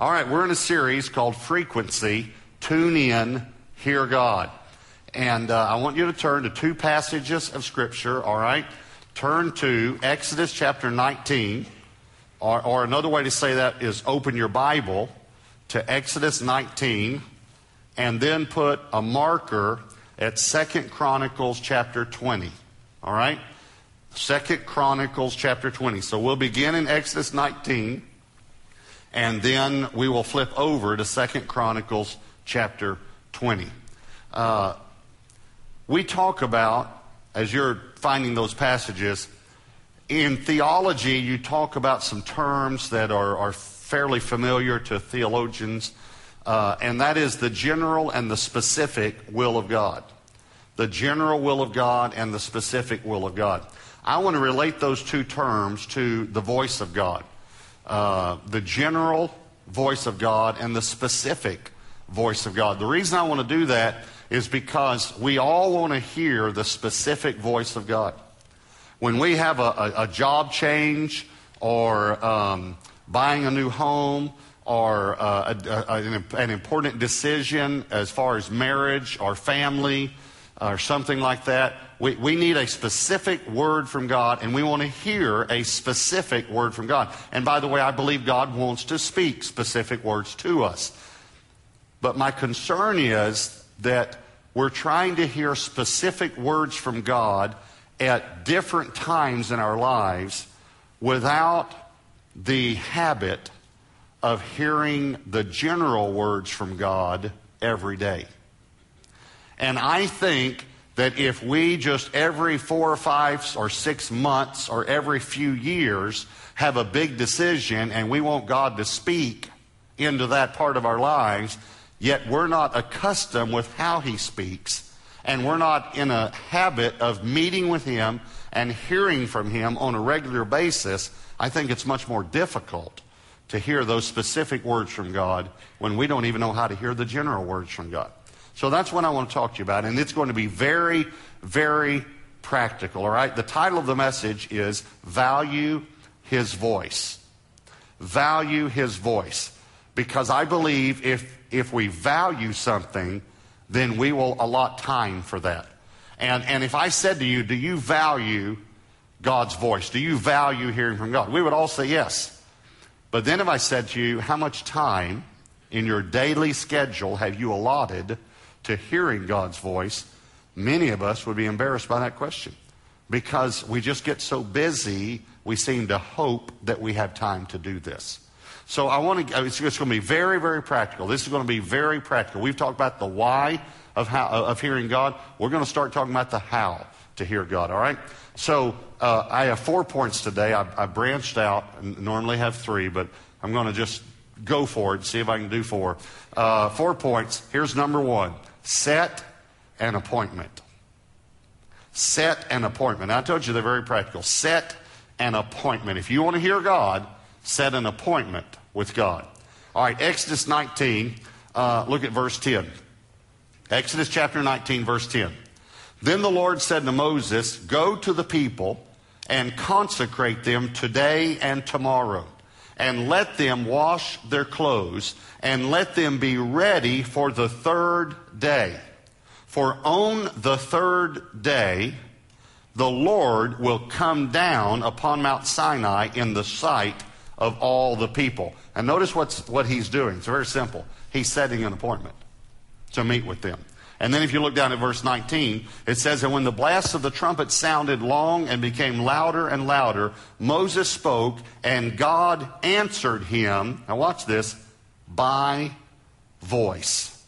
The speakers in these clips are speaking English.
All right, we're in a series called Frequency Tune In, Hear God. And uh, I want you to turn to two passages of Scripture, all right? Turn to Exodus chapter 19, or, or another way to say that is open your Bible to Exodus 19, and then put a marker at Second Chronicles chapter 20, all right? Second Chronicles chapter 20. So we'll begin in Exodus 19, and then we will flip over to Second Chronicles chapter 20. Uh, we talk about, as you're finding those passages, in theology, you talk about some terms that are, are fairly familiar to theologians, uh, and that is the general and the specific will of God. The general will of God and the specific will of God. I want to relate those two terms to the voice of God. The general voice of God and the specific voice of God. The reason I want to do that is because we all want to hear the specific voice of God. When we have a, a, a job change or um, buying a new home or uh, a, an important decision as far as marriage or family or something like that, we, we need a specific word from God, and we want to hear a specific word from God. And by the way, I believe God wants to speak specific words to us. But my concern is that we're trying to hear specific words from God at different times in our lives without the habit of hearing the general words from God every day. And I think that if we just every four or five or six months or every few years have a big decision and we want God to speak into that part of our lives, yet we're not accustomed with how He speaks, and we're not in a habit of meeting with Him and hearing from Him on a regular basis, I think it's much more difficult to hear those specific words from God when we don't even know how to hear the general words from God. So that's what I want to talk to you about. And it's going to be very, very practical, all right? The title of the message is Value His Voice. Value His Voice. Because I believe if, if we value something, then we will allot time for that. And, and if I said to you, Do you value God's voice? Do you value hearing from God? We would all say yes. But then if I said to you, How much time in your daily schedule have you allotted to hearing God's voice, many of us would be embarrassed by that question because we just get so busy, we seem to hope that we have time to do this. So I want to, it's, it's going to be very, very practical. This is going to be very practical. We've talked about the why of, how, of hearing God. We're going to start talking about the how to hear God, all right? So uh, I have four points today. I, I branched out, normally have three, but I'm going to just go for it, see if I can do four. Uh, four points. Here's number one set an appointment. Set an appointment. I told you they're very practical. Set an appointment. If you want to hear God, set an appointment with God. All right, Exodus 19, uh, look at verse 10. Exodus chapter 19, verse 10. Then the Lord said to Moses, Go to the people and consecrate them today and tomorrow and let them wash their clothes, and let them be ready for the third day. For on the third day, the Lord will come down upon Mount Sinai in the sight of all the people. And notice what's, what he's doing. It's very simple. He's setting an appointment to meet with them. And then if you look down at verse 19, it says, And when the blast of the trumpet sounded long and became louder and louder, Moses spoke, and God answered him. Now watch this by voice.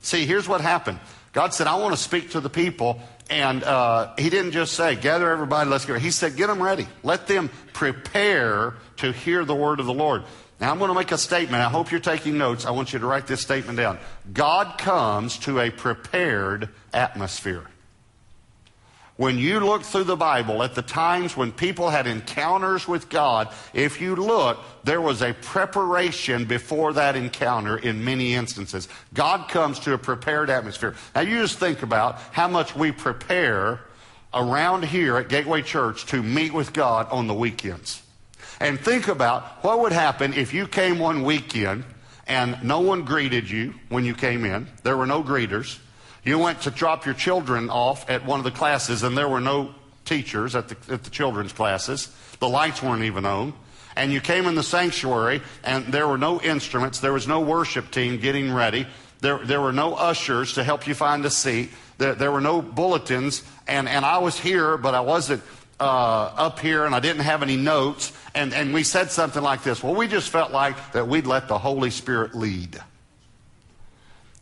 See, here's what happened. God said, I want to speak to the people. And uh, he didn't just say, gather everybody, let's get ready. He said, get them ready. Let them prepare to hear the word of the Lord. Now, I'm going to make a statement. I hope you're taking notes. I want you to write this statement down. God comes to a prepared atmosphere. When you look through the Bible at the times when people had encounters with God, if you look, there was a preparation before that encounter in many instances. God comes to a prepared atmosphere. Now, you just think about how much we prepare around here at Gateway Church to meet with God on the weekends. And think about what would happen if you came one weekend and no one greeted you when you came in. There were no greeters. You went to drop your children off at one of the classes, and there were no teachers at the, at the children's classes. The lights weren't even on. And you came in the sanctuary, and there were no instruments. There was no worship team getting ready. There, there were no ushers to help you find a seat. There, there were no bulletins. And, and I was here, but I wasn't uh, up here, and I didn't have any notes. And, and we said something like this Well, we just felt like that we'd let the Holy Spirit lead.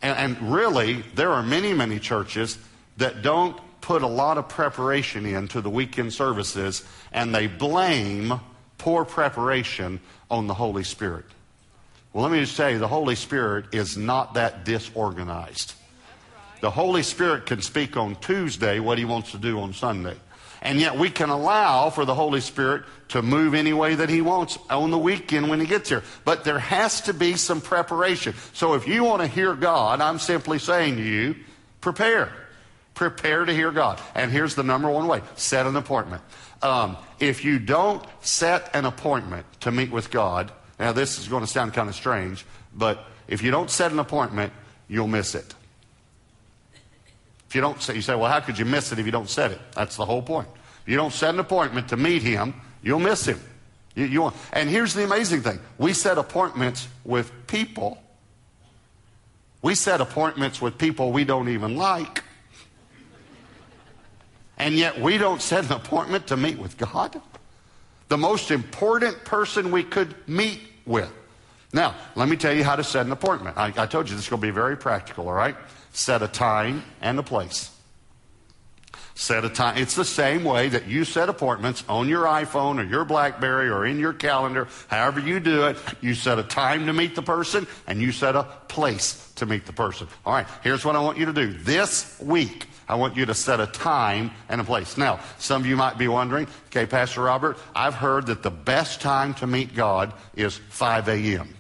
And, and really, there are many, many churches that don't put a lot of preparation into the weekend services, and they blame poor preparation on the Holy Spirit. Well, let me just tell you, the Holy Spirit is not that disorganized. The Holy Spirit can speak on Tuesday what he wants to do on Sunday. And yet we can allow for the Holy Spirit to move any way that he wants on the weekend when he gets here. But there has to be some preparation. So if you want to hear God, I'm simply saying to you, prepare. Prepare to hear God. And here's the number one way set an appointment. Um, if you don't set an appointment to meet with God, now this is going to sound kind of strange, but if you don't set an appointment, you'll miss it. You don't say, you say, well, how could you miss it if you don't set it? That's the whole point. If you don't set an appointment to meet him, you'll miss him. You, you and here's the amazing thing we set appointments with people. We set appointments with people we don't even like. And yet we don't set an appointment to meet with God. The most important person we could meet with. Now, let me tell you how to set an appointment. I, I told you this is going to be very practical, all right? Set a time and a place. Set a time. It's the same way that you set appointments on your iPhone or your Blackberry or in your calendar, however you do it. You set a time to meet the person and you set a place to meet the person. All right, here's what I want you to do. This week, I want you to set a time and a place. Now, some of you might be wondering, okay, Pastor Robert, I've heard that the best time to meet God is 5 a.m.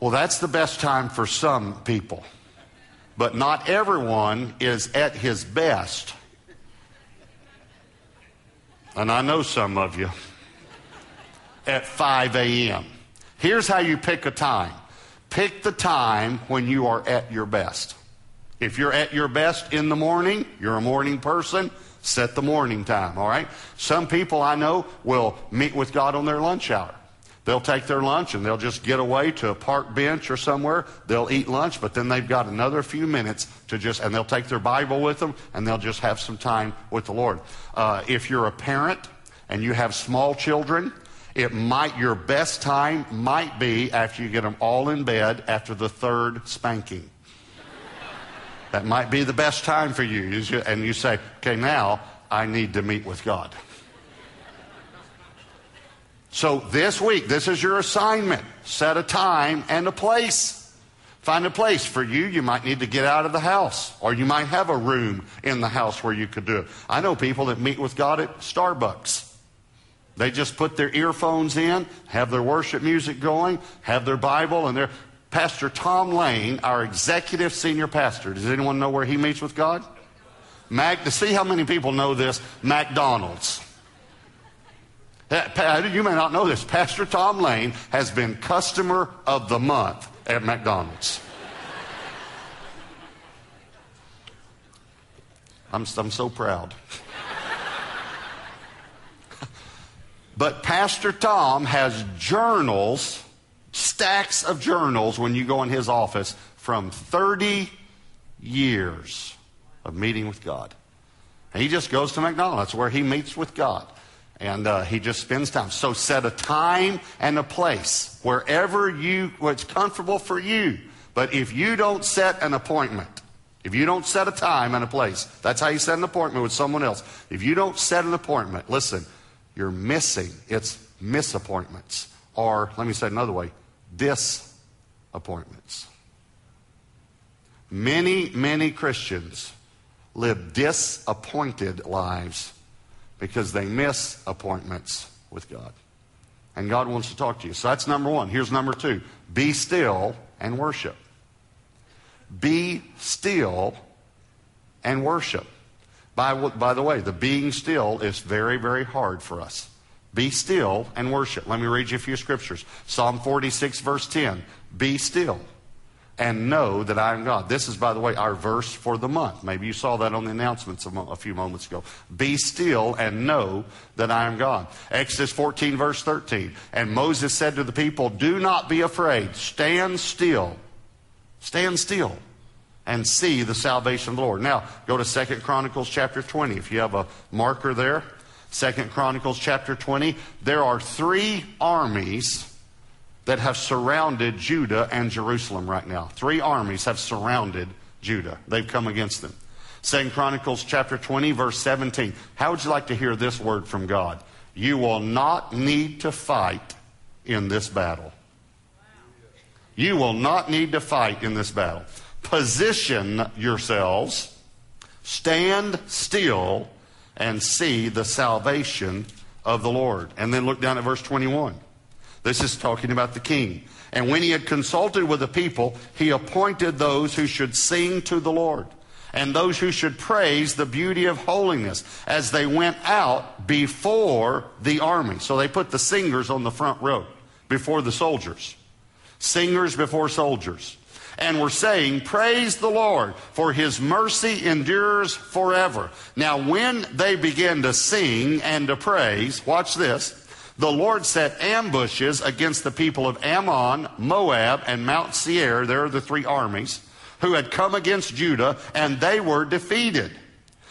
Well, that's the best time for some people. But not everyone is at his best. And I know some of you at 5 a.m. Here's how you pick a time pick the time when you are at your best. If you're at your best in the morning, you're a morning person, set the morning time, all right? Some people I know will meet with God on their lunch hour. They'll take their lunch and they'll just get away to a park bench or somewhere. They'll eat lunch, but then they've got another few minutes to just, and they'll take their Bible with them and they'll just have some time with the Lord. Uh, if you're a parent and you have small children, it might, your best time might be after you get them all in bed after the third spanking. That might be the best time for you. And you say, okay, now I need to meet with God. So this week, this is your assignment. Set a time and a place. Find a place. For you, you might need to get out of the house, or you might have a room in the house where you could do it. I know people that meet with God at Starbucks. They just put their earphones in, have their worship music going, have their Bible, and they're Pastor Tom Lane, our executive senior pastor. Does anyone know where he meets with God? Mac, to see how many people know this, McDonald's. You may not know this. Pastor Tom Lane has been customer of the month at McDonald's. I'm, I'm so proud. but Pastor Tom has journals stacks of journals when you go in his office from 30 years of meeting with God. And he just goes to McDonald's where he meets with God. And uh, he just spends time. So set a time and a place wherever you, what's comfortable for you. But if you don't set an appointment, if you don't set a time and a place, that's how you set an appointment with someone else. If you don't set an appointment, listen, you're missing. It's misappointments. Or, let me say it another way, disappointments. Many, many Christians live disappointed lives because they miss appointments with God. And God wants to talk to you. So that's number one. Here's number two be still and worship. Be still and worship. By, by the way, the being still is very, very hard for us. Be still and worship. Let me read you a few scriptures. Psalm 46, verse 10. Be still and know that I am God. This is, by the way, our verse for the month. Maybe you saw that on the announcements a, few moments ago. Be still and know that I am God. Exodus 14, verse 13. And Moses said to the people, Do not be afraid. Stand still. Stand still and see the salvation of the Lord. Now, go to Second Chronicles chapter 20. If you have a marker there, Second Chronicles chapter 20, there are three armies that have surrounded Judah and Jerusalem right now. Three armies have surrounded Judah. They've come against them. Second Chronicles chapter 20, verse 17. How would you like to hear this word from God? You will not need to fight in this battle. You will not need to fight in this battle. Position yourselves, stand still, and see the salvation of the Lord. And then look down at verse 21. This is talking about the king. And when he had consulted with the people, he appointed those who should sing to the Lord and those who should praise the beauty of holiness as they went out before the army. So they put the singers on the front row before the soldiers. Singers before soldiers. And were saying, Praise the Lord, for his mercy endures forever. Now, when they began to sing and to praise, watch this the Lord set ambushes against the people of Ammon, Moab, and Mount Seir. There are the three armies who had come against Judah, and they were defeated.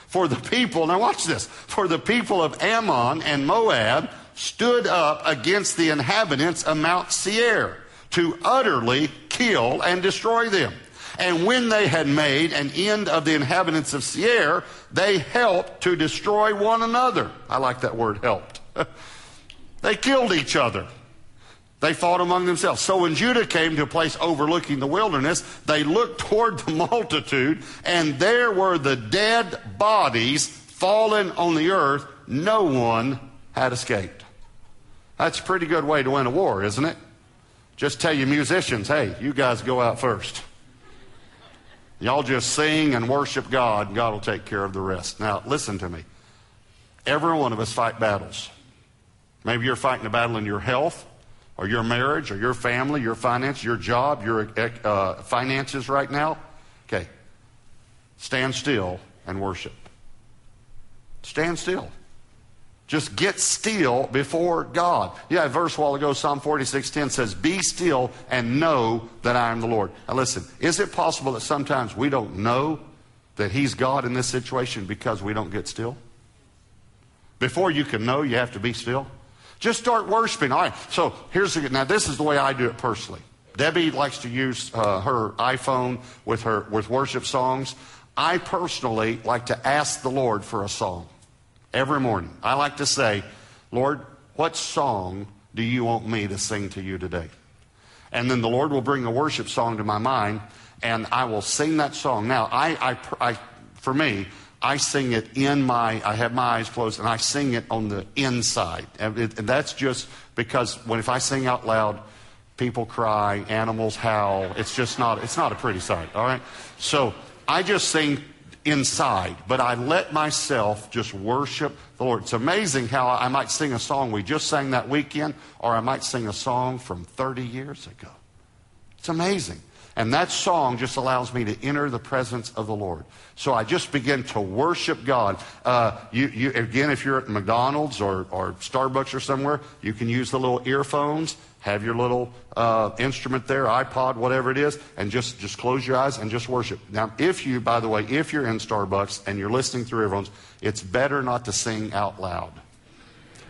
For the people, now watch this, for the people of Ammon and Moab stood up against the inhabitants of Mount Seir to utterly kill and destroy them. And when they had made an end of the inhabitants of Seir, they helped to destroy one another. I like that word helped. They killed each other. They fought among themselves. So when Judah came to a place overlooking the wilderness, they looked toward the multitude, and there were the dead bodies fallen on the earth. No one had escaped. That's a pretty good way to win a war, isn't it? Just tell your musicians, hey, you guys go out first. Y'all just sing and worship God, and God will take care of the rest. Now, listen to me. Every one of us fight battles. Maybe you're fighting a battle in your health, or your marriage, or your family, your finance, your job, your uh, finances right now. Okay. Stand still and worship. Stand still. Just get still before God. Yeah, a verse a while ago, Psalm 46:10 says, Be still and know that I am the Lord. Now listen, is it possible that sometimes we don't know that He's God in this situation because we don't get still? Before you can know, you have to be still. Just start worshiping. All right. So here's the, now this is the way I do it personally. Debbie likes to use uh, her iPhone with her with worship songs. I personally like to ask the Lord for a song every morning. I like to say, Lord, what song do you want me to sing to you today? And then the Lord will bring a worship song to my mind, and I will sing that song. Now, I, I, I for me, I sing it in my, I have my eyes closed and I sing it on the inside. And, it, and, that's just because when if I sing out loud, people cry, animals howl. It's just not, it's not a pretty sight, all right? So I just sing inside, but I let myself just worship the Lord. It's amazing how I might sing a song we just sang that weekend, or I might sing a song from 30 years ago. It's amazing. And that song just allows me to enter the presence of the Lord. So I just begin to worship God. Uh, you, you, again, if you're at McDonald's or, or Starbucks or somewhere, you can use the little earphones, have your little uh, instrument there, iPod, whatever it is, and just, just close your eyes and just worship. Now, if you, by the way, if you're in Starbucks and you're listening through earphones, it's better not to sing out loud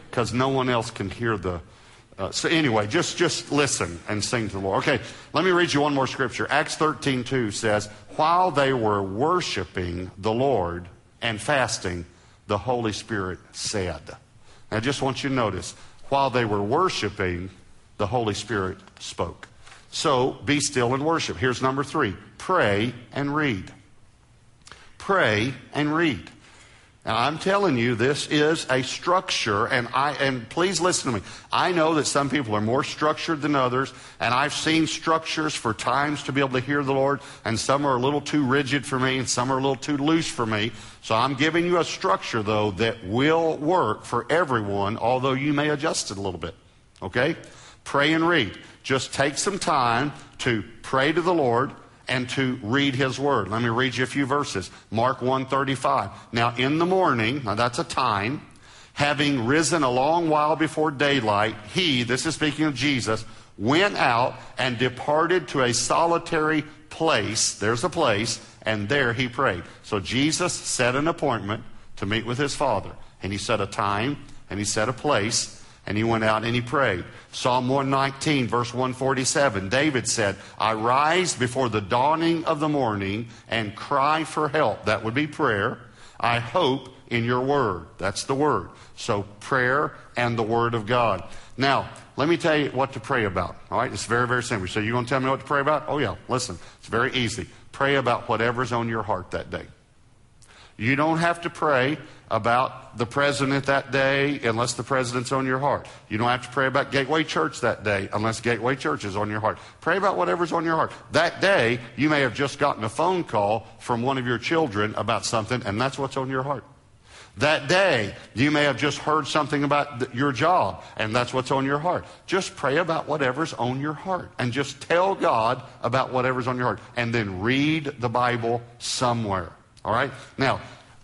because no one else can hear the, uh, so anyway, just, just listen and sing to the Lord. Okay, let me read you one more scripture. Acts 13, 2 says, While they were worshiping the Lord and fasting, the Holy Spirit said. Now, I just want you to notice, while they were worshiping, the Holy Spirit spoke. So be still and worship. Here's number three pray and read. Pray and read. Now, I'm telling you, this is a structure, and I and please listen to me. I know that some people are more structured than others, and I've seen structures for times to be able to hear the Lord, and some are a little too rigid for me, and some are a little too loose for me. So I'm giving you a structure, though, that will work for everyone, although you may adjust it a little bit. Okay? Pray and read. just take some time to pray to the Lord and to read his word. Let me read you a few verses. Mark 135. Now in the morning, now that's a time, having risen a long while before daylight, he, this is speaking of Jesus, went out and departed to a solitary place. There's a place, and there he prayed. So Jesus set an appointment to meet with his Father. And he set a time, and he set a place, and he went out and he prayed. Psalm 119, verse 147, David said, I rise before the dawning of the morning and cry for help. That would be prayer. I hope in your word. That's the word. So prayer and the word of God. Now, let me tell you what to pray about. All right? It's very, very simple. So you're going to tell me what to pray about? Oh, yeah. Listen, it's very easy. Pray about whatever's on your heart that day. You don't have to pray about the president that day unless the president's on your heart. You don't have to pray about Gateway Church that day unless Gateway Church is on your heart. Pray about whatever's on your heart. That day, you may have just gotten a phone call from one of your children about something, and that's what's on your heart. That day, you may have just heard something about your job, and that's what's on your heart. Just pray about whatever's on your heart, and just tell God about whatever's on your heart, and then read the Bible somewhere. All right? Now,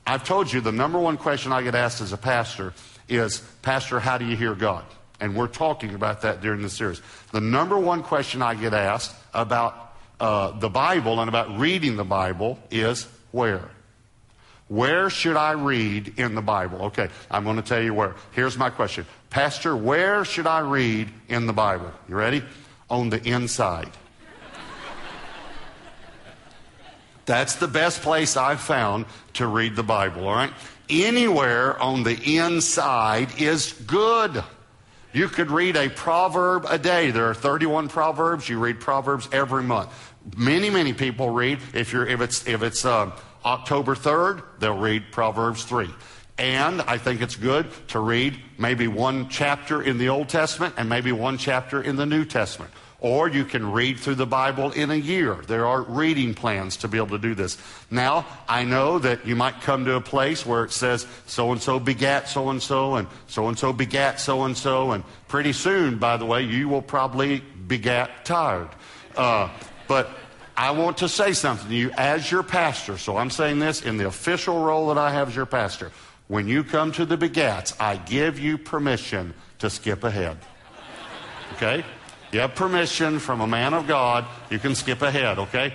I've told you the number one question I get asked as a pastor is, Pastor, how do you hear God? And we're talking about that during the series. The number one question I get asked about uh, the Bible and about reading the Bible is where? Where should I read in the Bible? Okay, I'm going to tell you where. Here's my question Pastor, where should I read in the Bible? You ready? On the inside. That's the best place I've found to read the Bible, all right? Anywhere on the inside is good. You could read a proverb a day. There are 31 proverbs. You read proverbs every month. Many, many people read. If you're, if it's, if it's uh, October 3rd, they'll read Proverbs 3. And I think it's good to read maybe one chapter in the Old Testament and maybe one chapter in the New Testament. Or you can read through the Bible in a year. There are reading plans to be able to do this. Now, I know that you might come to a place where it says so and so begat so and so, and so and so begat so and so, and pretty soon, by the way, you will probably begat tired. Uh, but I want to say something to you as your pastor. So I'm saying this in the official role that I have as your pastor. When you come to the begats, I give you permission to skip ahead. Okay? You have permission from a man of God, you can skip ahead, okay?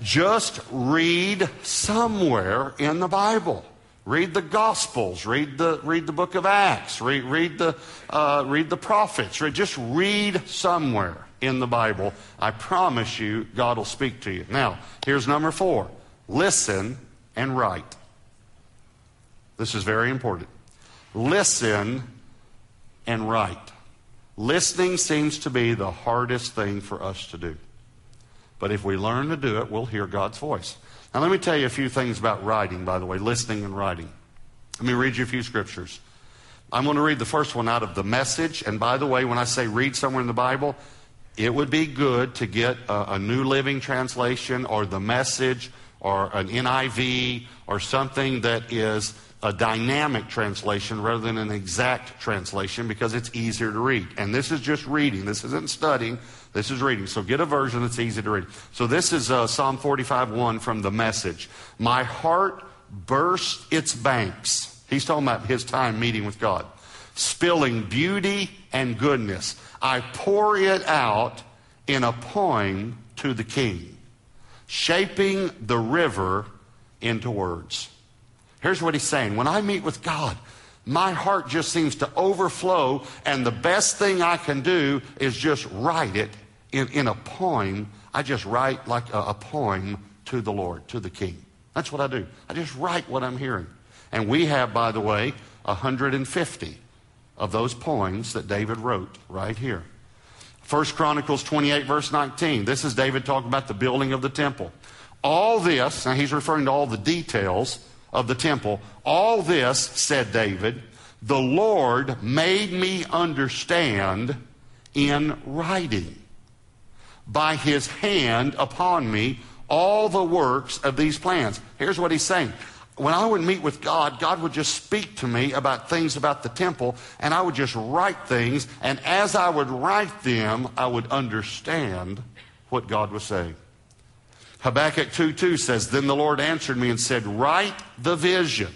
Just read somewhere in the Bible. Read the Gospels. Read the, read the book of Acts. Read, read, the, uh, read the prophets. Read, just read somewhere in the Bible. I promise you, God will speak to you. Now, here's number four listen and write. This is very important. Listen and write. Listening seems to be the hardest thing for us to do. But if we learn to do it, we'll hear God's voice. Now, let me tell you a few things about writing, by the way, listening and writing. Let me read you a few scriptures. I'm going to read the first one out of the message. And by the way, when I say read somewhere in the Bible, it would be good to get a, a New Living Translation or the message or an NIV or something that is a dynamic translation rather than an exact translation because it's easier to read. And this is just reading. This isn't studying. This is reading. So get a version that's easy to read. So this is uh, Psalm 45 1 from the message. My heart burst its banks. He's talking about his time meeting with God. Spilling beauty and goodness. I pour it out in a poem to the king, shaping the river into words. Here's what he's saying When I meet with God, my heart just seems to overflow, and the best thing I can do is just write it in, in a poem. I just write like a, a poem to the Lord, to the King. That's what I do. I just write what I'm hearing. And we have, by the way, 150 of those poems that David wrote right here. 1 Chronicles 28, verse 19. This is David talking about the building of the temple. All this, now he's referring to all the details of the temple. All this, said David, the Lord made me understand in writing by his hand upon me all the works of these plans. Here's what he's saying when I would meet with God, God would just speak to me about things about the temple, and I would just write things. And as I would write them, I would understand what God was saying. Habakkuk 2 2 says, Then the Lord answered me and said, Write the vision.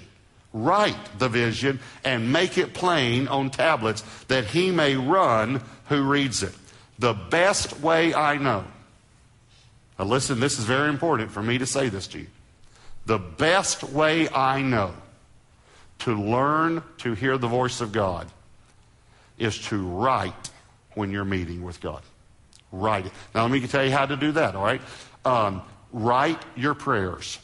Write the vision and make it plain on tablets that he may run who reads it. The best way I know. Now, listen, this is very important for me to say this to you. The best way I know to learn to hear the voice of God is to write when you're meeting with God. Write it. Now, let me tell you how to do that, all right? Um, write your prayers.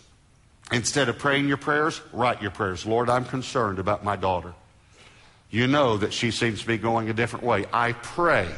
Instead of praying your prayers, write your prayers. Lord, I'm concerned about my daughter. You know that she seems to be going a different way. I pray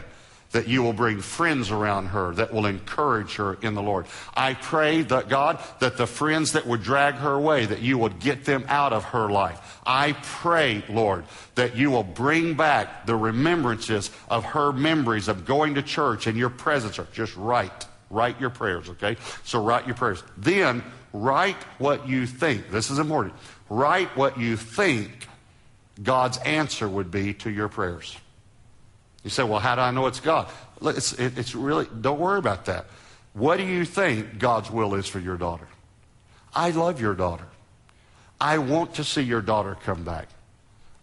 that you will bring friends around her that will encourage her in the Lord. I pray that God, that the friends that would drag her away, that you would get them out of her life. I pray, Lord, that you will bring back the remembrances of her memories of going to church and your presence. Just write. Write your prayers, okay? So write your prayers. Then write what you think. This is important. Write what you think God's answer would be to your prayers. You say, well, how do I know it's God? It's, it, it's really, don't worry about that. What do you think God's will is for your daughter? I love your daughter. I want to see your daughter come back.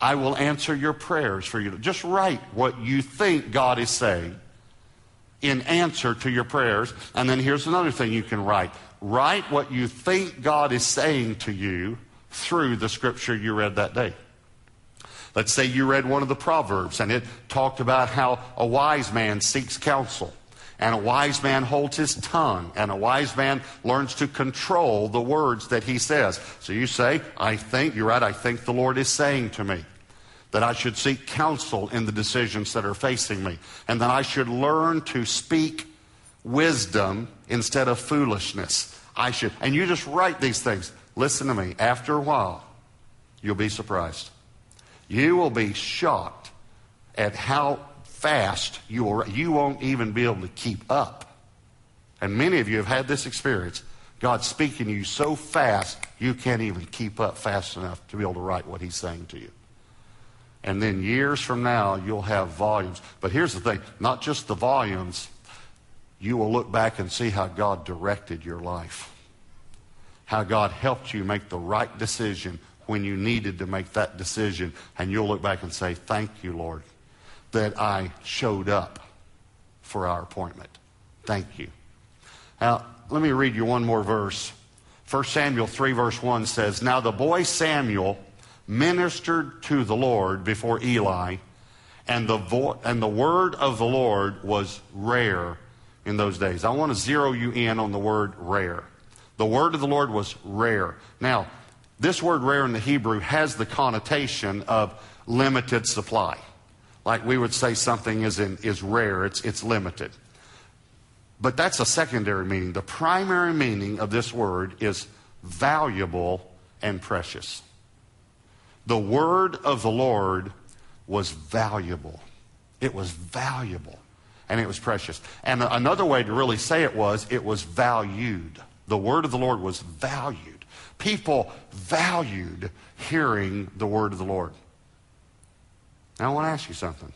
I will answer your prayers for you. Just write what you think God is saying in answer to your prayers. And then here's another thing you can write write what you think God is saying to you through the scripture you read that day. Let's say you read one of the Proverbs and it talked about how a wise man seeks counsel and a wise man holds his tongue and a wise man learns to control the words that he says. So you say, I think, you're right, I think the Lord is saying to me that I should seek counsel in the decisions that are facing me and that I should learn to speak wisdom instead of foolishness. I should, and you just write these things. Listen to me. After a while, you'll be surprised. You will be shocked at how fast you will, you won't even be able to keep up. And many of you have had this experience. God's speaking to you so fast, you can't even keep up fast enough to be able to write what He's saying to you. And then years from now, you'll have volumes. But here's the thing not just the volumes, you will look back and see how God directed your life, how God helped you make the right decision when you needed to make that decision. And you'll look back and say, Thank you, Lord, that I showed up for our appointment. Thank you. Now, let me read you one more verse. 1 Samuel 3, verse 1 says, Now the boy Samuel ministered to the Lord before Eli, and the, vo- and the word of the Lord was rare in those days. I want to zero you in on the word rare. The word of the Lord was rare. Now, this word rare in the Hebrew has the connotation of limited supply. Like we would say something is, in, is rare, it's, it's limited. But that's a secondary meaning. The primary meaning of this word is valuable and precious. The word of the Lord was valuable. It was valuable and it was precious. And another way to really say it was, it was valued. The word of the Lord was valued. People valued hearing the word of the Lord. Now, I want to ask you something.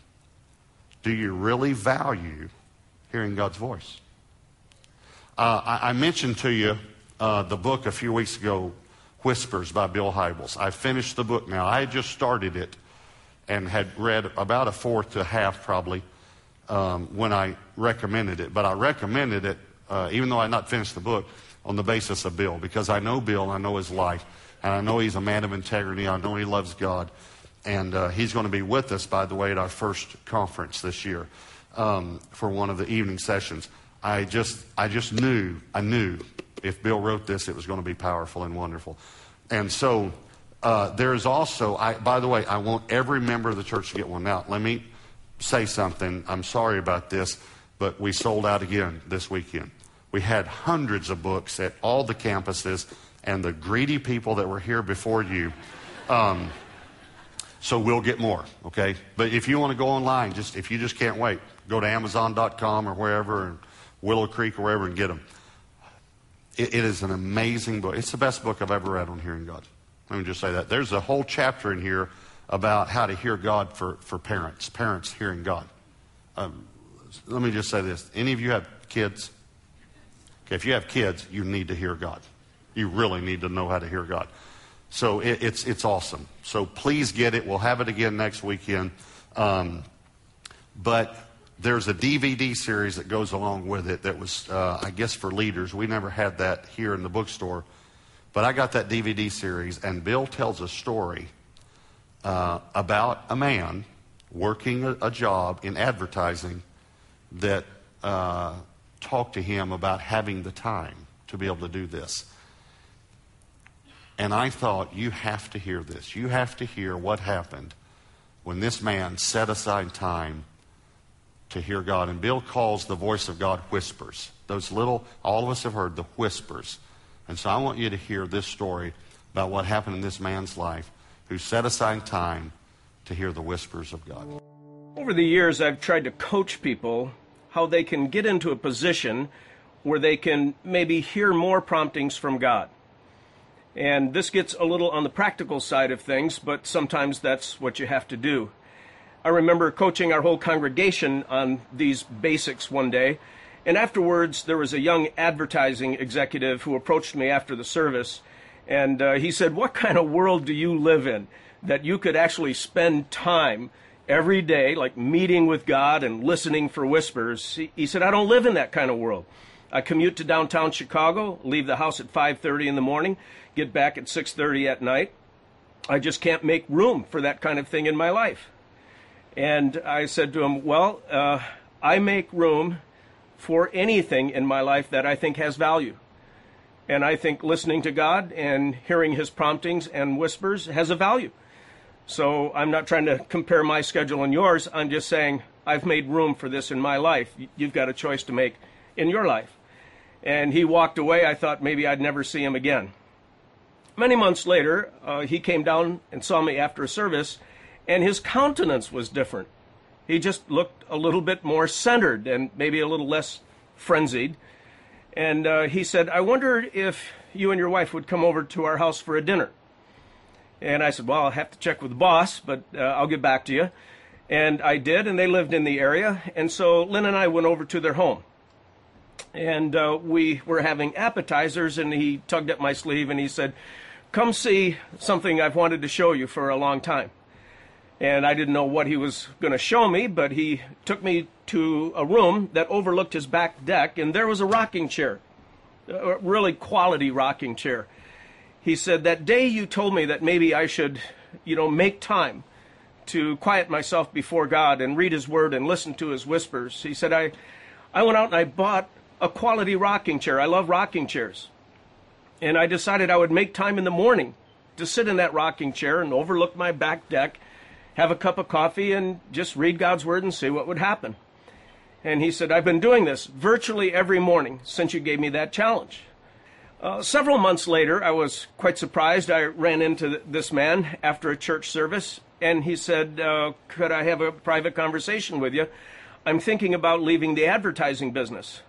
Do you really value hearing God's voice? Uh, I, I, mentioned to you uh, the book a few weeks ago, Whispers by Bill Hybels. I finished the book now. I just started it and had read about a fourth to a half probably um, when I recommended it. But I recommended it, uh, even though I had not finished the book, on the basis of Bill because I know Bill, I know his life, and I know he's a man of integrity. I know he loves God. And uh, he's going to be with us, by the way, at our first conference this year um, for one of the evening sessions. I just, I just knew, I knew if Bill wrote this, it was going to be powerful and wonderful. And so uh, there's also, I, by the way, I want every member of the church to get one. Now, let me say something. I'm sorry about this, but we sold out again this weekend. We had hundreds of books at all the campuses, and the greedy people that were here before you. Um, so we'll get more, okay? But if you want to go online, just if you just can't wait, go to Amazon.com or wherever, and Willow Creek or wherever, and get them. It, it is an amazing book. It's the best book I've ever read on hearing God. Let me just say that. There's a whole chapter in here about how to hear God for, for parents, parents hearing God. Um, let me just say this. Any of you have kids? Okay, if you have kids, you need to hear God. You really need to know how to hear God. So it, it's, it's awesome. So please get it. We'll have it again next weekend. Um, but there's a DVD series that goes along with it that was, uh, I guess, for leaders. We never had that here in the bookstore. But I got that DVD series, and Bill tells a story uh, about a man working a, a, job in advertising that uh, talked to him about having the time to be able to do this. And I thought, you have to hear this. You have to hear what happened when this man set aside time to hear God. And Bill calls the voice of God whispers. Those little, all of us have heard the whispers. And so I want you to hear this story about what happened in this man's life who set aside time to hear the whispers of God. Over the years, I've tried to coach people how they can get into a position where they can maybe hear more promptings from God. And this gets a little on the practical side of things, but sometimes that's what you have to do. I remember coaching our whole congregation on these basics one day, and afterwards there was a young advertising executive who approached me after the service, and uh, he said, What kind of world do you live in that you could actually spend time every day, like meeting with God and listening for whispers? He, he said, I don't live in that kind of world. I commute to downtown Chicago, leave the house at 5:30 in the morning, get back at 6:30 at night. I just can't make room for that kind of thing in my life. And I said to him, "Well, uh, I make room for anything in my life that I think has value." And I think listening to God and hearing His promptings and whispers has a value. So I'm not trying to compare my schedule and yours. I'm just saying I've made room for this in my life. You've got a choice to make in your life. And he walked away. I thought maybe I'd never see him again. Many months later, uh, he came down and saw me after a service, and his countenance was different. He just looked a little bit more centered and maybe a little less frenzied. And uh, he said, I wonder if you and your wife would come over to our house for a dinner. And I said, Well, I'll have to check with the boss, but uh, I'll get back to you. And I did, and they lived in the area. And so Lynn and I went over to their home and uh, we were having appetizers and he tugged at my sleeve and he said come see something I've wanted to show you for a long time. And I didn't know what he was going to show me, but he took me to a room that overlooked his back deck, and there was a rocking chair, a really quality rocking chair. He said, That day you told me that maybe I should, you know, make time to quiet myself before God and read His Word and listen to His whispers. He said, I, I went out and I bought a quality rocking chair. I love rocking chairs. And I decided I would make time in the morning to sit in that rocking chair and overlook my back deck, have a cup of coffee, and just read God's Word and see what would happen. And he said, I've been doing this virtually every morning since you gave me that challenge. Uh, several months later, I was quite surprised. I ran into this man after a church service, and he said, uh, Could I have a private conversation with you? I'm thinking about leaving the advertising business.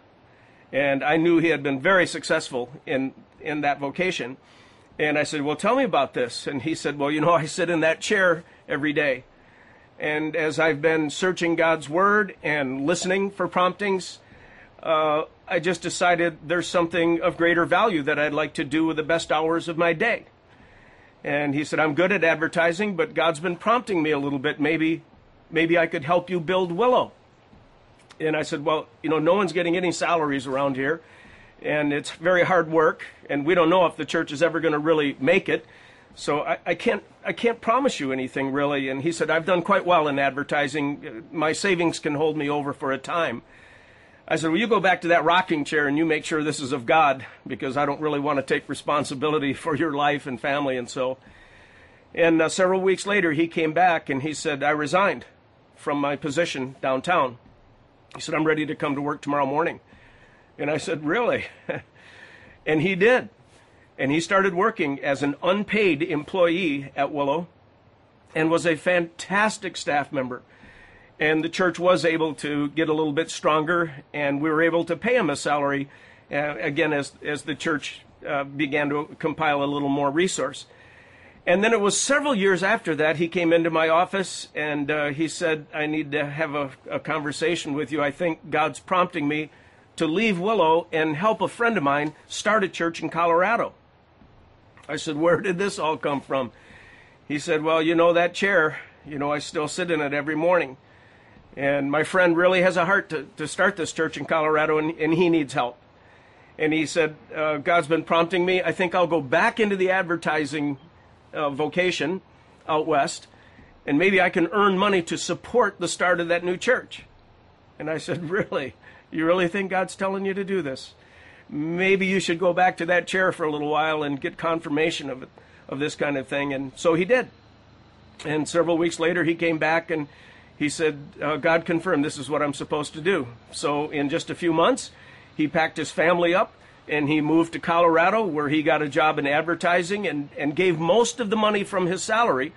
And I knew he had been very successful in in that vocation. And I said, Well, tell me about this. And he said, Well, you know, I sit in that chair every day. And as I've been searching God's Word and listening for promptings, uh, I just decided there's something of greater value that I'd like to do with the best hours of my day. And he said, I'm good at advertising, but God's been prompting me a little bit. Maybe, maybe I could help you build Willow. And I said, Well, you know, no one's getting any salaries around here and it's very hard work, and we don't know if the church is ever going to really make it. So I, I, can't I can't promise you anything really. And he said I've done quite well in advertising. My savings can hold me over for a time. I said, well, you go back to that rocking chair and you make sure this is of God because I don't really want to take responsibility for your life and family and so. And uh, several weeks later, he came back and he said, I resigned from my position downtown. He said, I'm ready to come to work tomorrow morning. And I said, Really? and he did. And he started working as an unpaid employee at Willow and was a fantastic staff member. And the church was able to get a little bit stronger, and we were able to pay him a salary uh, again as, as the church uh, began to compile a little more resource. And then it was several years after that he came into my office and uh, he said, I need to have a, a conversation with you. I think God's prompting me to leave Willow and help a friend of mine start a church in Colorado. I said, Where did this all come from? He said, Well, you know, that chair, you know, I still sit in it every morning. And my friend really has a heart to, to start this church in Colorado, and, and he needs help. And he said, uh, God's been prompting me. I think I'll go back into the advertising uh, vocation out west, and maybe I can earn money to support the start of that new church. And I said, Really? You really think God's telling you to do this? Maybe you should go back to that chair for a little while and get confirmation of it, of this kind of thing. And so he did. And several weeks later, he came back and he said, uh, God confirmed this is what I'm supposed to do. So, in just a few months, he packed his family up and he moved to Colorado where he got a job in advertising and, and gave most of the money from his salary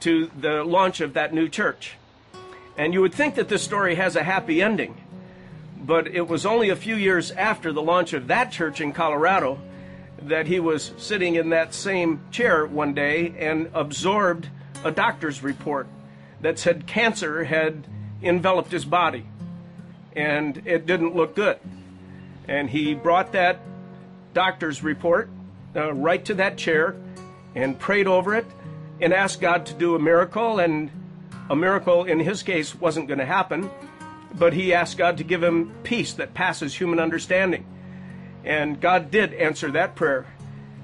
to the launch of that new church. And you would think that this story has a happy ending, but it was only a few years after the launch of that church in Colorado that he was sitting in that same chair one day and absorbed a doctor's report that said cancer had enveloped his body and it didn't look good. And he brought that doctor's report uh, right to that chair and prayed over it and asked God to do a miracle. And a miracle in his case wasn't going to happen, but he asked God to give him peace that passes human understanding. And God did answer that prayer.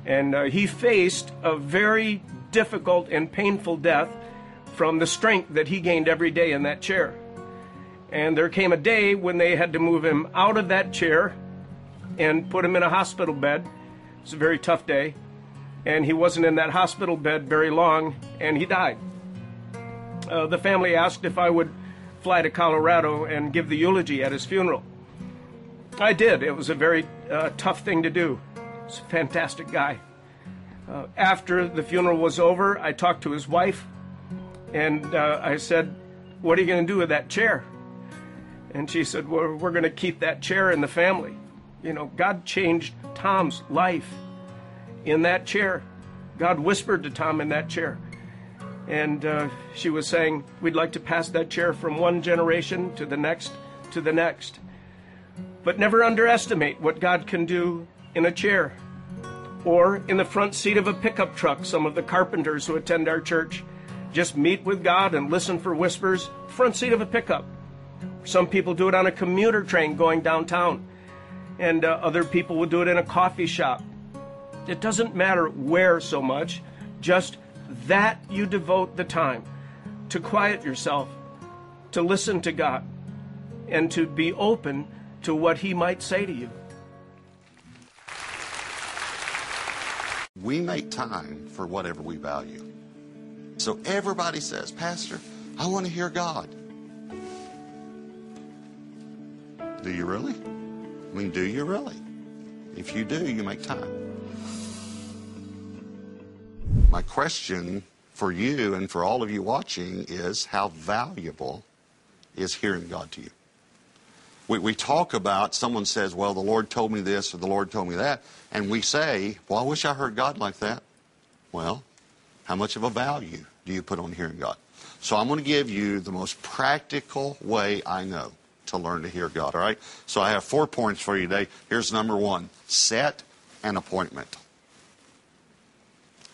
And uh, he faced a very difficult and painful death from the strength that he gained every day in that chair. And there came a day when they had to move him out of that chair and put him in a hospital bed. It was a very tough day. And he wasn't in that hospital bed very long, and he died. Uh, the family asked if I would fly to Colorado and give the eulogy at his funeral. I did. It was a very uh, tough thing to do. He's a fantastic guy. Uh, after the funeral was over, I talked to his wife and uh, I said, What are you going to do with that chair? And she said, Well, we're going to keep that chair in the family. You know, God changed Tom's life in that chair. God whispered to Tom in that chair. And uh, she was saying, We'd like to pass that chair from one generation to the next to the next. But never underestimate what God can do in a chair or in the front seat of a pickup truck. Some of the carpenters who attend our church just meet with God and listen for whispers, front seat of a pickup. Some people do it on a commuter train going downtown, and uh, other people will do it in a coffee shop. It doesn't matter where so much, just that you devote the time to quiet yourself, to listen to God, and to be open to what He might say to you. We make time for whatever we value. So everybody says, Pastor, I want to hear God. Do you really? I mean, do you really? If you do, you make time. My question for you and for all of you watching is how valuable is hearing God to you? We, we talk about, someone says, well, the Lord told me this or the Lord told me that, and we say, well, I wish I heard God like that. Well, how much of a value do you put on hearing God? So I'm going to give you the most practical way I know to learn to hear God, all right? So I have four points for you today. Here's number one set an appointment.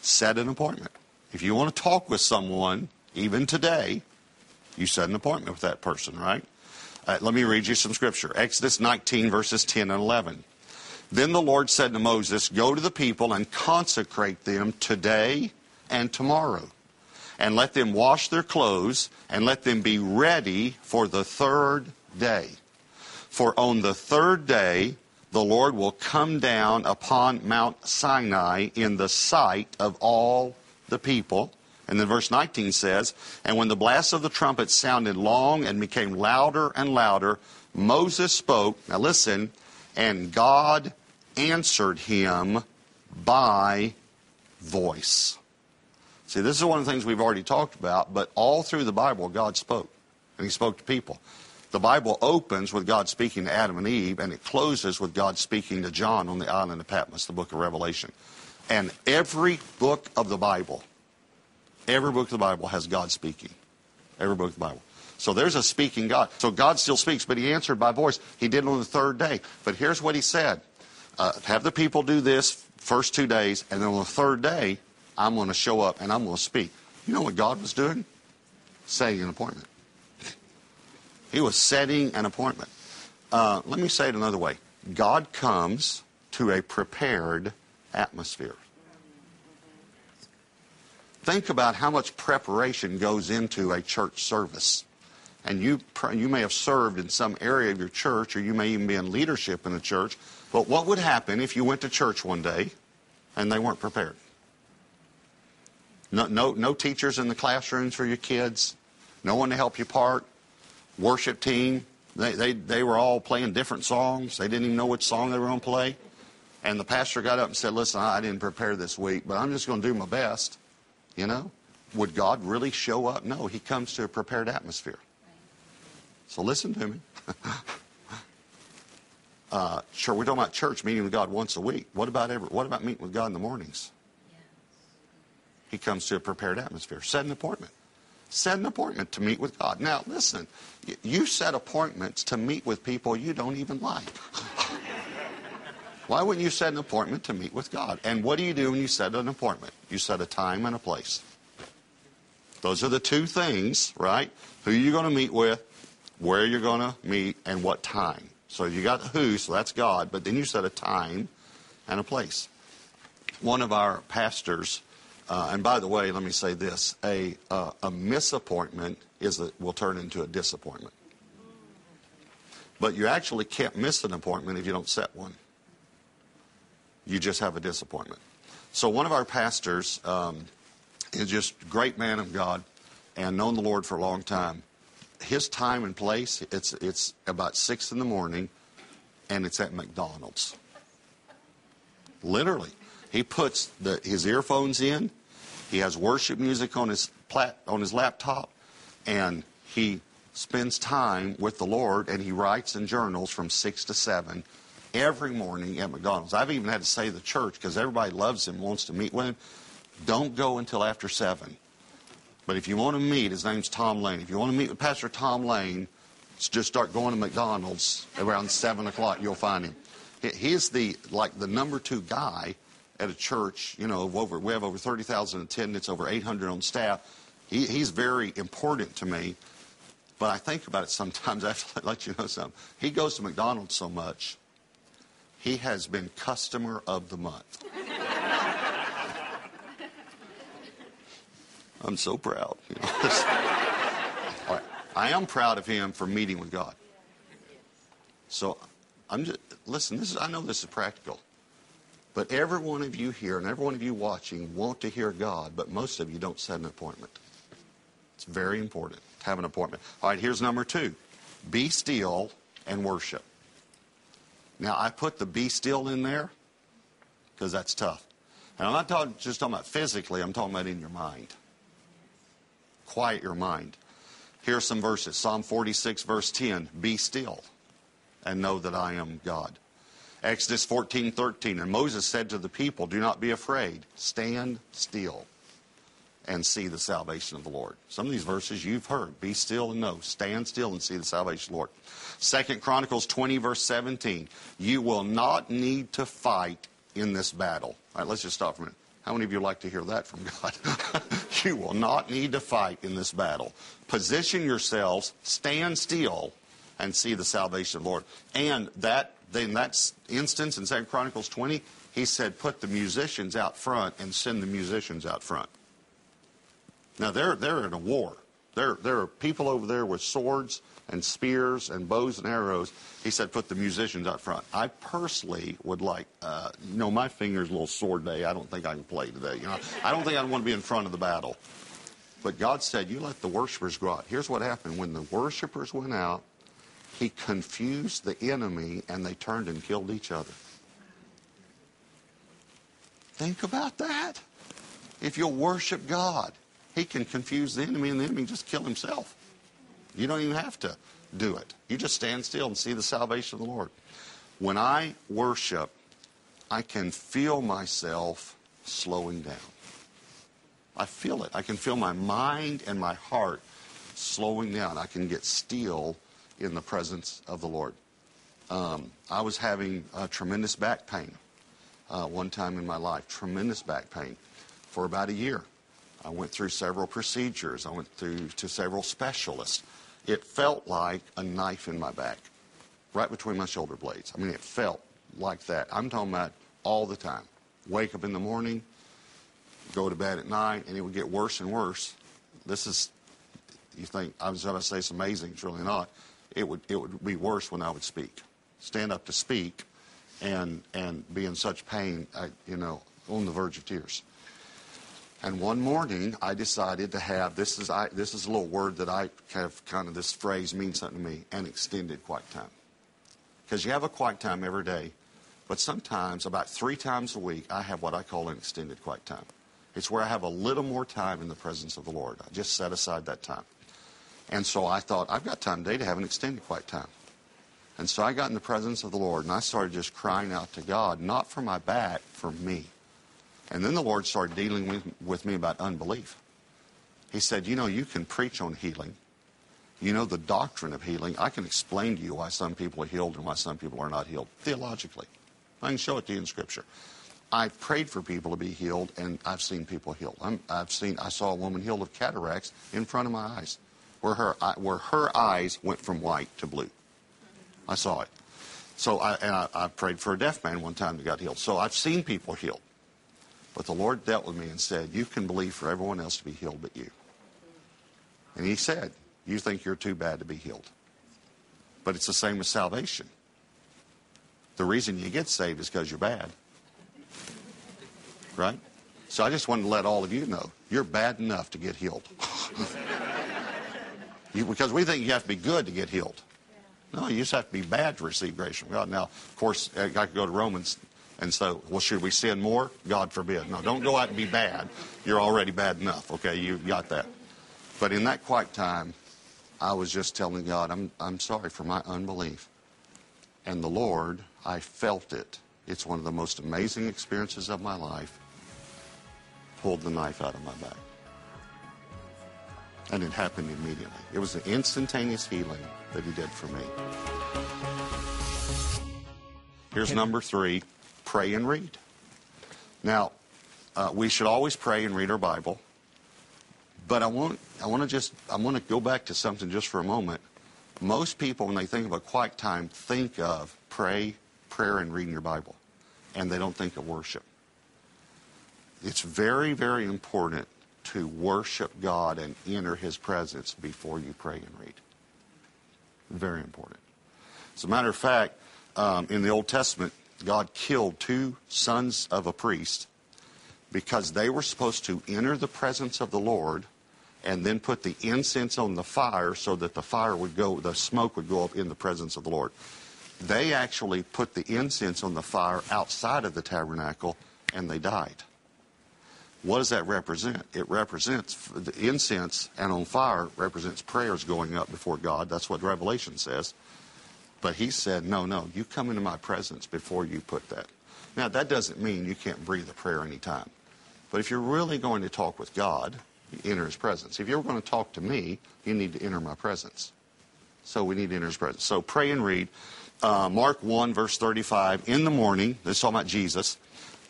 Set an appointment. If you want to talk with someone, even today, you set an appointment with that person, right? Uh, let me read you some scripture. Exodus 19, verses 10 and 11. Then the Lord said to Moses, Go to the people and consecrate them today and tomorrow, and let them wash their clothes, and let them be ready for the third day. For on the third day, the Lord will come down upon Mount Sinai in the sight of all the people. And then verse 19 says, And when the blast of the trumpet sounded long and became louder and louder, Moses spoke. Now listen, and God answered him by voice. See, this is one of the things we've already talked about, but all through the Bible, God spoke, and He spoke to people. The Bible opens with God speaking to Adam and Eve, and it closes with God speaking to John on the island of Patmos, the book of Revelation. And every book of the Bible Every book of the Bible has God speaking. Every book of the Bible. So there's a speaking God. So God still speaks, but he answered by voice. He did it on the third day. But here's what he said. Uh, have the people do this first two days, and then on the third day, I'm going to show up and I'm going to speak. You know what God was doing? Setting an appointment. He was setting an appointment. Uh, let me say it another way God comes to a prepared atmosphere. Think about how much preparation goes into a church service. And you, you may have served in some area of your church, or you may even be in leadership in a church. But what would happen if you went to church one day and they weren't prepared? No, no, no teachers in the classrooms for your kids, no one to help you part, worship team. They, they, they were all playing different songs. They didn't even know which song they were going to play. And the pastor got up and said, Listen, I didn't prepare this week, but I'm just going to do my best. You know? Would God really show up? No, he comes to a prepared atmosphere. So listen to me. uh, sure, we're talking about church meeting with God once a week. What about every, what about meeting with God in the mornings? He comes to a prepared atmosphere. Set an appointment. Set an appointment to meet with God. Now, listen, you set appointments to meet with people you don't even like. Why wouldn't you set an appointment to meet with God? And what do you do when you set an appointment? You set a time and a place. Those are the two things, right? Who you're going to meet with, where you're going to meet, and what time. So you got who, so that's God, but then you set a time and a place. One of our pastors, uh, and by the way, let me say this: a uh, a misappointment is a, will turn into a disappointment. But you actually can't miss an appointment if you don't set one you just have a disappointment. So one of our pastors um, is just a great man of God and known the Lord for a long time. His time and place, it's, it's about 6 in the morning, and it's at McDonald's. Literally. He puts the, his earphones in, he has worship music on his, plat, on his laptop, and he spends time with the Lord, and he writes and journals from 6 to 7 every morning at McDonald's. I've even had to say the church because everybody loves him, wants to meet with him. Don't go until after seven. But if you want to meet, his name's Tom Lane. If you want to meet with Pastor Tom Lane, just start going to McDonald's around seven o'clock. You'll find him. He's the like the number two guy at a church. You know, over we have over thirty thousand attendants, over eight hundred on staff. He, he's very important to me. But I think about it sometimes. I have to let you know something. He goes to McDonald's so much he has been customer of the month. I'm so proud. You know. I am proud of him for meeting with God. So I'm just listen, this is I know this is practical. But every one of you here and every one of you watching want to hear God, but most of you don't set an appointment. It's very important to have an appointment. All right, here's number two. Be still and worship. Now, I put the be still in there because that's tough. And I'm not talking, just talking about physically, I'm talking about in your mind. Quiet your mind. Here are some verses Psalm 46, verse 10 Be still and know that I am God. Exodus 14, 13. And Moses said to the people, Do not be afraid, stand still and see the salvation of the Lord. Some of these verses you've heard. Be still and know. Stand still and see the salvation of the Lord. Second Chronicles 20, verse 17. You will not need to fight in this battle. All right, let's just stop for a minute. How many of you like to hear that from God? you will not need to fight in this battle. Position yourselves, stand still, and see the salvation of the Lord. And that in that instance in Second Chronicles 20, he said, put the musicians out front and send the musicians out front. Now they're they're in a war. There there are people over there with swords and spears and bows and arrows. He said, put the musicians out front. I personally would like, uh, you know, my finger's a little sore day. I don't think I can play today. You know, I don't think I want to be in front of the battle. But God said, you let the worshipers go out. Here's what happened. When the worshipers went out, he confused the enemy and they turned and killed each other. Think about that. If you'll worship God, he can confuse the enemy and the enemy just kill himself. You don't even have to do it. You just stand still and see the salvation of the Lord. When I worship, I can feel myself slowing down. I feel it. I can feel my mind and my heart slowing down. I can get still in the presence of the Lord. Um, I was having tremendous back pain uh, one time in my life, tremendous back pain for about a year. I went through several procedures. I went through to several specialists. It felt like a knife in my back, right between my shoulder blades. I mean, it felt like that. I'm talking about all the time. Wake up in the morning, go to bed at night, and it would get worse and worse. This is, you think, I was going to say it's amazing. It's really not. It would, it would be worse when I would speak. Stand up to speak and, and be in such pain, I, you know, on the verge of tears. And one morning, I decided to have this is I, this is a little word that I have kind of this phrase means something to me an extended quiet time. Because you have a quiet time every day, but sometimes about three times a week, I have what I call an extended quiet time. It's where I have a little more time in the presence of the Lord. I just set aside that time. And so I thought, I've got time today to have an extended quiet time. And so I got in the presence of the Lord and I started just crying out to God, not for my back, for me. And then the Lord started dealing with, with me about unbelief. He said, You know, you can preach on healing. You know the doctrine of healing. I can explain to you why some people are healed and why some people are not healed theologically. I can show it to you in Scripture. I've prayed for people to be healed, and I've seen people healed. i have seen. I saw a woman healed of cataracts in front of my eyes, where her where her eyes went from white to blue. I saw it. So I, and I, I prayed for a deaf man one time that got healed. So I've seen people healed. But the Lord dealt with me and said, You can believe for everyone else to be healed but you. And He said, You think you're too bad to be healed. But it's the same with salvation. The reason you get saved is because you're bad. Right? So I just wanted to let all of you know you're bad enough to get healed. you, because we think you have to be good to get healed. No, you just have to be bad to receive grace from God. Now, of course, uh, I could go to Romans and so, well, should we sin more? God forbid. No, don't go out and be bad. You're already bad enough. Okay, you got that. But in that quiet time, I was just telling God, I'm, I'm sorry for my unbelief. And the Lord, I felt it. It's one of the most amazing experiences of my life. Pulled the knife out of my back. And it happened immediately. It was an instantaneous healing that He did for me. Here's number three pray and read. Now, uh, we should always pray and read our Bible. But I want, I want to just, I want to go back to something just for a moment. Most people, when they think of a quiet time, think of pray, prayer, and reading your Bible. And they don't think of worship. It's very, very important to worship God and enter His presence before you pray and read. Very important. As a matter of fact, um, in the Old Testament, God killed two sons of a priest because they were supposed to enter the presence of the Lord and then put the incense on the fire so that the fire would go, the smoke would go up in the presence of the Lord. They actually put the incense on the fire outside of the tabernacle and they died. What does that represent? It represents the incense and on fire represents prayers going up before God. That's what Revelation says. But he said, no, no, you come into my presence before you put that. Now, that doesn't mean you can't breathe a prayer anytime. But if you're really going to talk with God, you enter his presence. If you're going to talk to me, you need to enter my presence. So we need to enter his presence. So pray and read. Uh, Mark 1, verse 35. In the morning, this is talking about Jesus,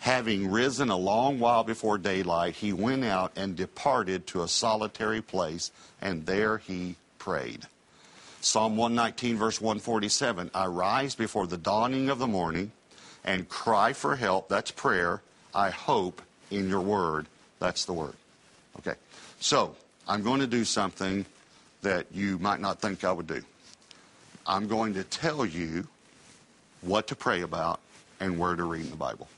having risen a long while before daylight, he went out and departed to a solitary place, and there he prayed. Psalm 119, verse 147 I rise before the dawning of the morning and cry for help. That's prayer. I hope in your word. That's the word. Okay. So, I'm going to do something that you might not think I would do. I'm going to tell you what to pray about and where to read in the Bible.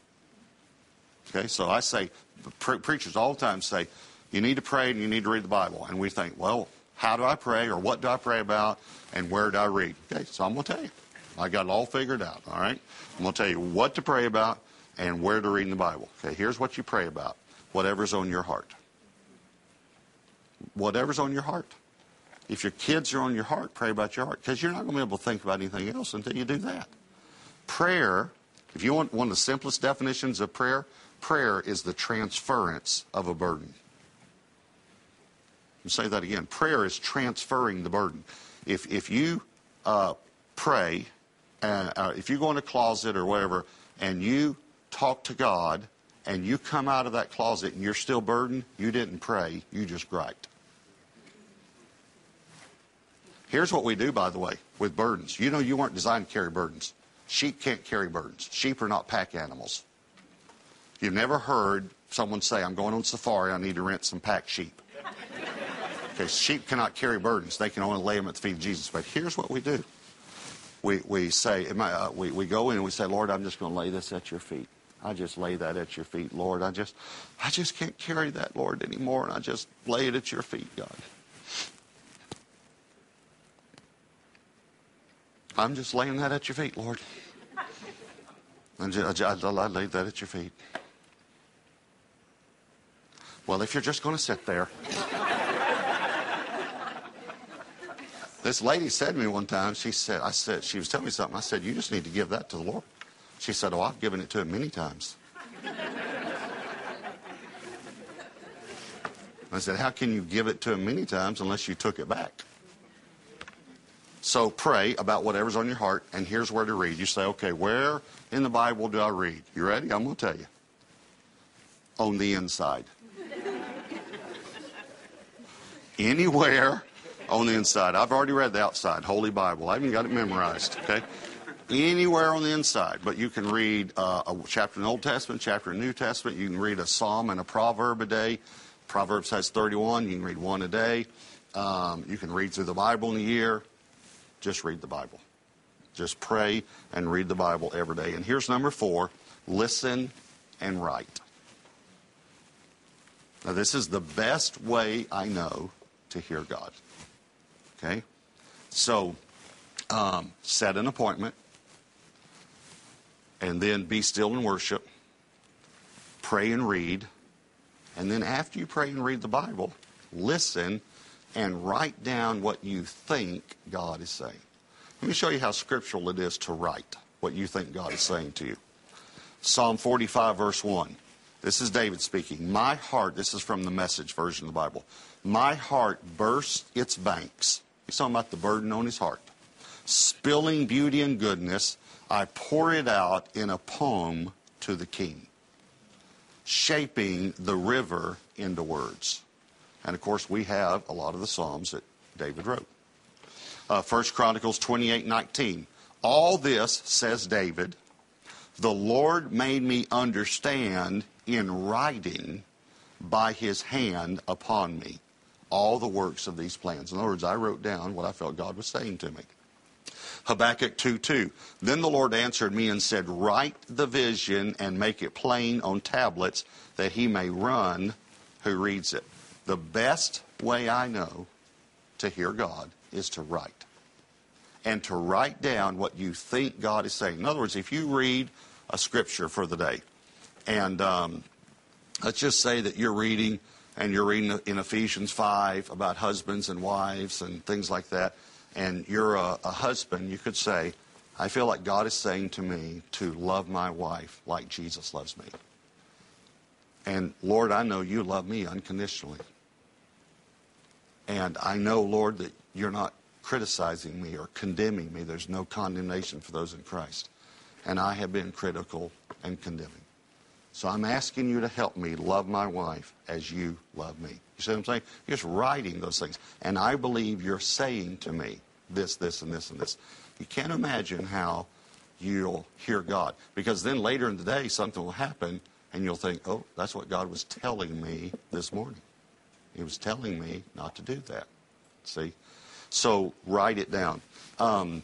Okay, so I say, pre- preachers all the time say, you need to pray and you need to read the Bible. And we think, well, how do I pray or what do I pray about and where do I read? Okay, so I'm going to tell you. I got it all figured out, all right? I'm going to tell you what to pray about and where to read in the Bible. Okay, here's what you pray about whatever's on your heart. Whatever's on your heart. If your kids are on your heart, pray about your heart because you're not going to be able to think about anything else until you do that. Prayer, if you want one of the simplest definitions of prayer, prayer is the transference of a burden. I'll say that again. Prayer is transferring the burden. If, if you uh, pray, and, uh, if you go in a closet or whatever, and you talk to God, and you come out of that closet and you're still burdened, you didn't pray, you just griped. Here's what we do, by the way, with burdens. You know you weren't designed to carry burdens. Sheep can't carry burdens. Sheep are not pack animals. You've never heard someone say, I'm going on safari, I need to rent some pack sheep. Okay, sheep cannot carry burdens. They can only lay them at the feet of Jesus. But here's what we do. We, we say, uh, we, we go in and we say, Lord, I'm just going to lay this at your feet. I just lay that at your feet, Lord. I just, I just can't carry that, Lord, anymore. And I just lay it at your feet, God. I'm just laying that at your feet, Lord. I, I, I laid that at your feet. Well, if you're just going to sit there. this lady said to me one time, she said, I said, she was telling me something. I said, you just need to give that to the Lord. She said, Oh, I've given it to him many times. I said, How can you give it to him many times unless you took it back? So pray about whatever's on your heart, and here's where to read. You say, Okay, where in the Bible do I read? You ready? I'm going to tell you. On the inside. Anywhere on the inside. I've already read the outside, Holy Bible. I haven't got it memorized, okay? anywhere on the inside. But you can read uh, a chapter in the Old Testament, chapter in the New Testament. You can read a psalm and a proverb a day. Proverbs has 31. You can read one a day. Um, you can read through the Bible in a year. Just read the Bible. Just pray and read the Bible every day. And here's number four listen and write. Now, this is the best way I know to hear God. Okay? So, um, set an appointment and then be still and worship, pray and read, and then after you pray and read the Bible, listen and write down what you think God is saying. Let me show you how scriptural it is to write what you think God is saying to you. Psalm 45, verse 1. This is David speaking. My heart, this is from the message version of the Bible. My heart bursts its banks. He's talking about the burden on his heart. Spilling beauty and goodness I pour it out in a poem to the king, shaping the river into words. And of course, we have a lot of the Psalms that David wrote. Uh, 1 Chronicles 28 19. All this, says David, the Lord made me understand in writing by his hand upon me all the works of these plans. In other words, I wrote down what I felt God was saying to me. Habakkuk 2 2. Then the Lord answered me and said, Write the vision and make it plain on tablets that he may run who reads it. The best way I know to hear God is to write. And to write down what you think God is saying. In other words, if you read a scripture for the day, and um, let's just say that you're reading and you're reading in Ephesians 5 about husbands and wives and things like that and you're a, a husband, you could say, I feel like God is saying to me to love my wife like Jesus loves me. And Lord, I know you love me unconditionally. And I know, Lord, that you're not criticizing me or condemning me. There's no condemnation for those in Christ. And I have been critical and condemning. So I'm asking you to help me love my wife as you love me. You see what I'm saying? You're just writing those things. And I believe you're saying to me this, this, and this, and this. You can't imagine how you'll hear God. Because then later in the day, something will happen, and you'll think, oh, that's what God was telling me this morning. He was telling me not to do that. See? So write it down. Um,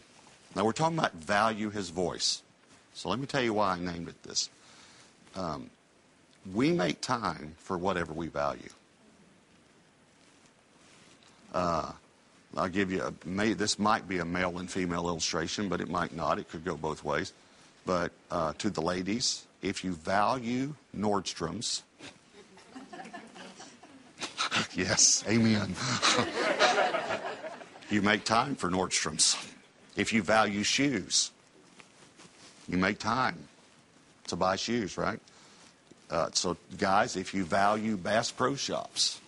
now we're talking about value his voice. So let me tell you why I named it this. Um, we make time for whatever we value. Uh, I'll give you a, may, this might be a male and female illustration, but it might not. It could go both ways. But uh, to the ladies, if you value Nordstrom's, yes, amen. you make time for Nordstrom's. If you value shoes, you make time to buy shoes, right? Uh, so, guys, if you value Bass Pro Shops,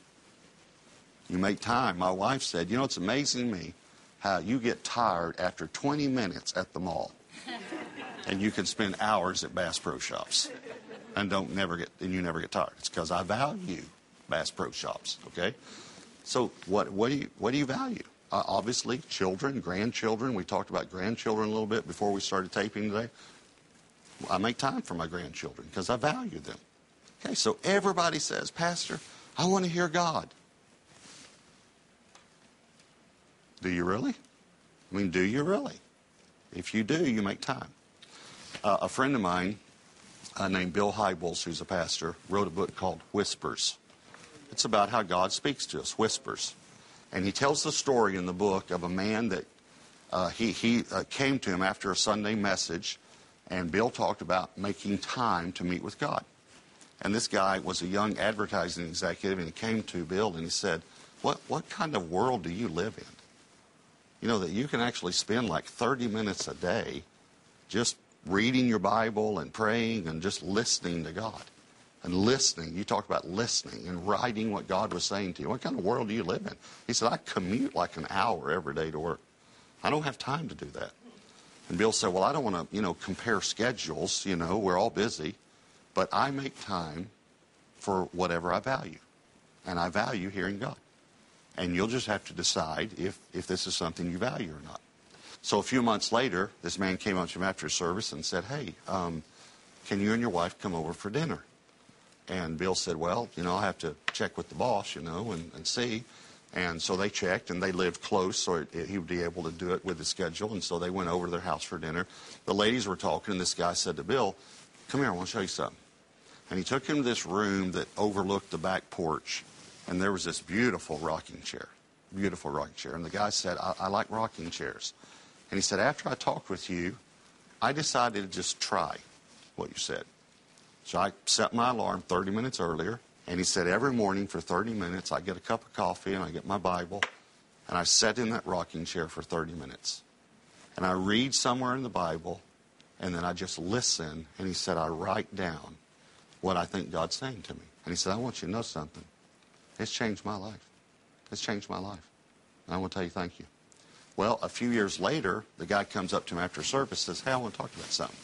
You make time. My wife said, You know, it's amazing to me how you get tired after 20 minutes at the mall. and you can spend hours at Bass Pro Shops and don't never get and you never get tired. It's because I value Bass Pro Shops. Okay, so what what do you what do you value? Uh, obviously, children, grandchildren. We talked about grandchildren a little bit before we started taping today. I make time for my grandchildren because I value them. Okay, so everybody says, Pastor, I want to hear God. Do you really? I mean, do you really? If you do, you make time. Uh, a friend of mine uh, named Bill Hybels, who's a pastor, wrote a book called Whispers. It's about how God speaks to us, whispers. And he tells the story in the book of a man that uh, he, he uh, came to him after a Sunday message, and Bill talked about making time to meet with God. And this guy was a young advertising executive, and he came to Bill and he said, what, what kind of world do you live in? You know, that you can actually spend like 30 minutes a day just reading your Bible and praying and just listening to God. And listening. You talked about listening and writing what God was saying to you. What kind of world do you live in? He said, I commute like an hour every day to work. I don't have time to do that. And Bill said, Well, I don't want to, you know, compare schedules. You know, we're all busy. But I make time for whatever I value. And I value hearing God. And you'll just have to decide if, if this is something you value or not. So a few months later, this man came up to him after service and said, Hey, um, can you and your wife come over for dinner? And Bill said, Well, you know, I'll have to check with the boss, you know, and, and see. And so they checked, and they lived close, so it, it, he would be able to do it with his schedule. And so they went over to their house for dinner. The ladies were talking, and this guy said to Bill, Come here, I want to show you something. And he took him to this room that overlooked the back porch, and there was this beautiful rocking chair. Beautiful rocking chair. And the guy said, I, I like rocking chairs. And he said, After I talked with you, I decided to just try what you said. So I set my alarm 30 minutes earlier. And he said, Every morning for 30 minutes, I get a cup of coffee and I get my Bible. And I sit in that rocking chair for 30 minutes. And I read somewhere in the Bible. And then I just listen. And he said, I write down what I think God's saying to me. And he said, I want you to know something. It's changed my life. It's changed my life. And I want to tell you thank you. Well, a few years later, the guy comes up to him after service says, Hey, I want to talk about something.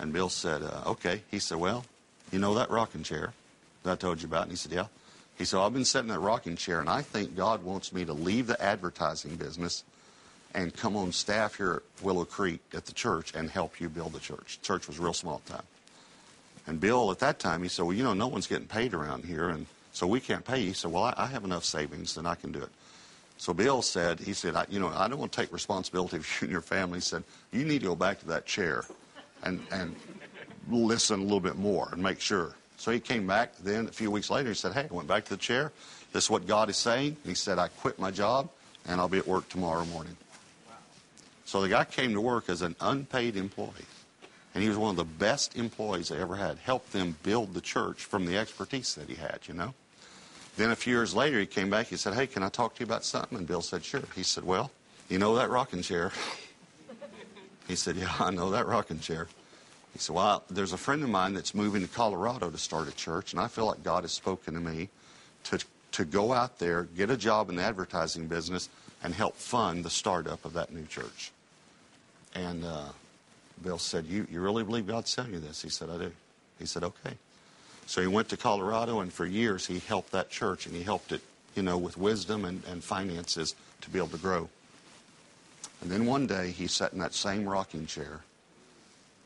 And Bill said, uh, Okay. He said, Well, you know that rocking chair that I told you about? And he said, Yeah. He said, I've been sitting in that rocking chair, and I think God wants me to leave the advertising business and come on staff here at Willow Creek at the church and help you build the church. church was real small at the time. And Bill, at that time, he said, Well, you know, no one's getting paid around here, and so we can't pay you. He said, Well, I, I have enough savings, and I can do it. So Bill said, he said, I, you know, I don't want to take responsibility for you and your family. He said, you need to go back to that chair and, and listen a little bit more and make sure. So he came back then a few weeks later. He said, hey, I went back to the chair. This is what God is saying. He said, I quit my job and I'll be at work tomorrow morning. So the guy came to work as an unpaid employee. And he was one of the best employees they ever had. Helped them build the church from the expertise that he had, you know. Then a few years later, he came back. He said, Hey, can I talk to you about something? And Bill said, Sure. He said, Well, you know that rocking chair? He said, Yeah, I know that rocking chair. He said, Well, there's a friend of mine that's moving to Colorado to start a church, and I feel like God has spoken to me to, to go out there, get a job in the advertising business, and help fund the startup of that new church. And uh, Bill said, you, you really believe God's telling you this? He said, I do. He said, Okay. So he went to Colorado, and for years he helped that church, and he helped it, you know, with wisdom and, and finances to be able to grow. And then one day he sat in that same rocking chair,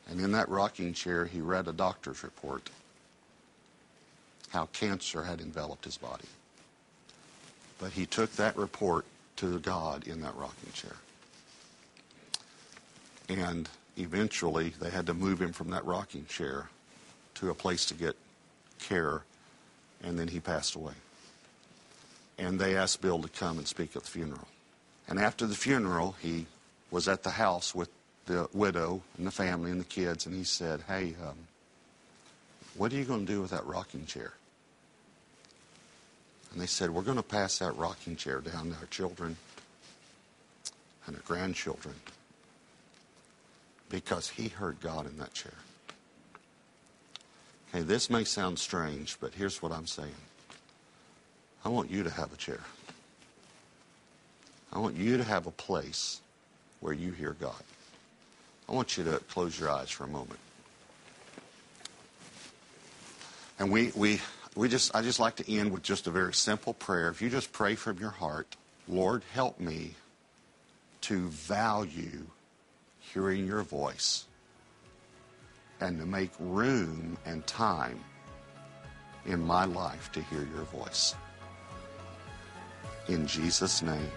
and in that rocking chair he read a doctor's report how cancer had enveloped his body. But he took that report to God in that rocking chair. And eventually they had to move him from that rocking chair to a place to get care, and then he passed away. And they asked Bill to come and speak at the funeral. And after the funeral, he was at the house with the widow and the family and the kids, and he said, Hey, um, what are you going to do with that rocking chair? And they said, We're going to pass that rocking chair down to our children and our grandchildren because he heard God in that chair. Okay, this may sound strange, but here's what I'm saying. I want you to have a chair. I want you to have a place where you hear God. I want you to close your eyes for a moment. And we, we, we just, I just like to end with just a very simple prayer. If you just pray from your heart, Lord, help me to value hearing your voice and to make room and time in my life to hear your voice. In Jesus' name,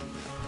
amen.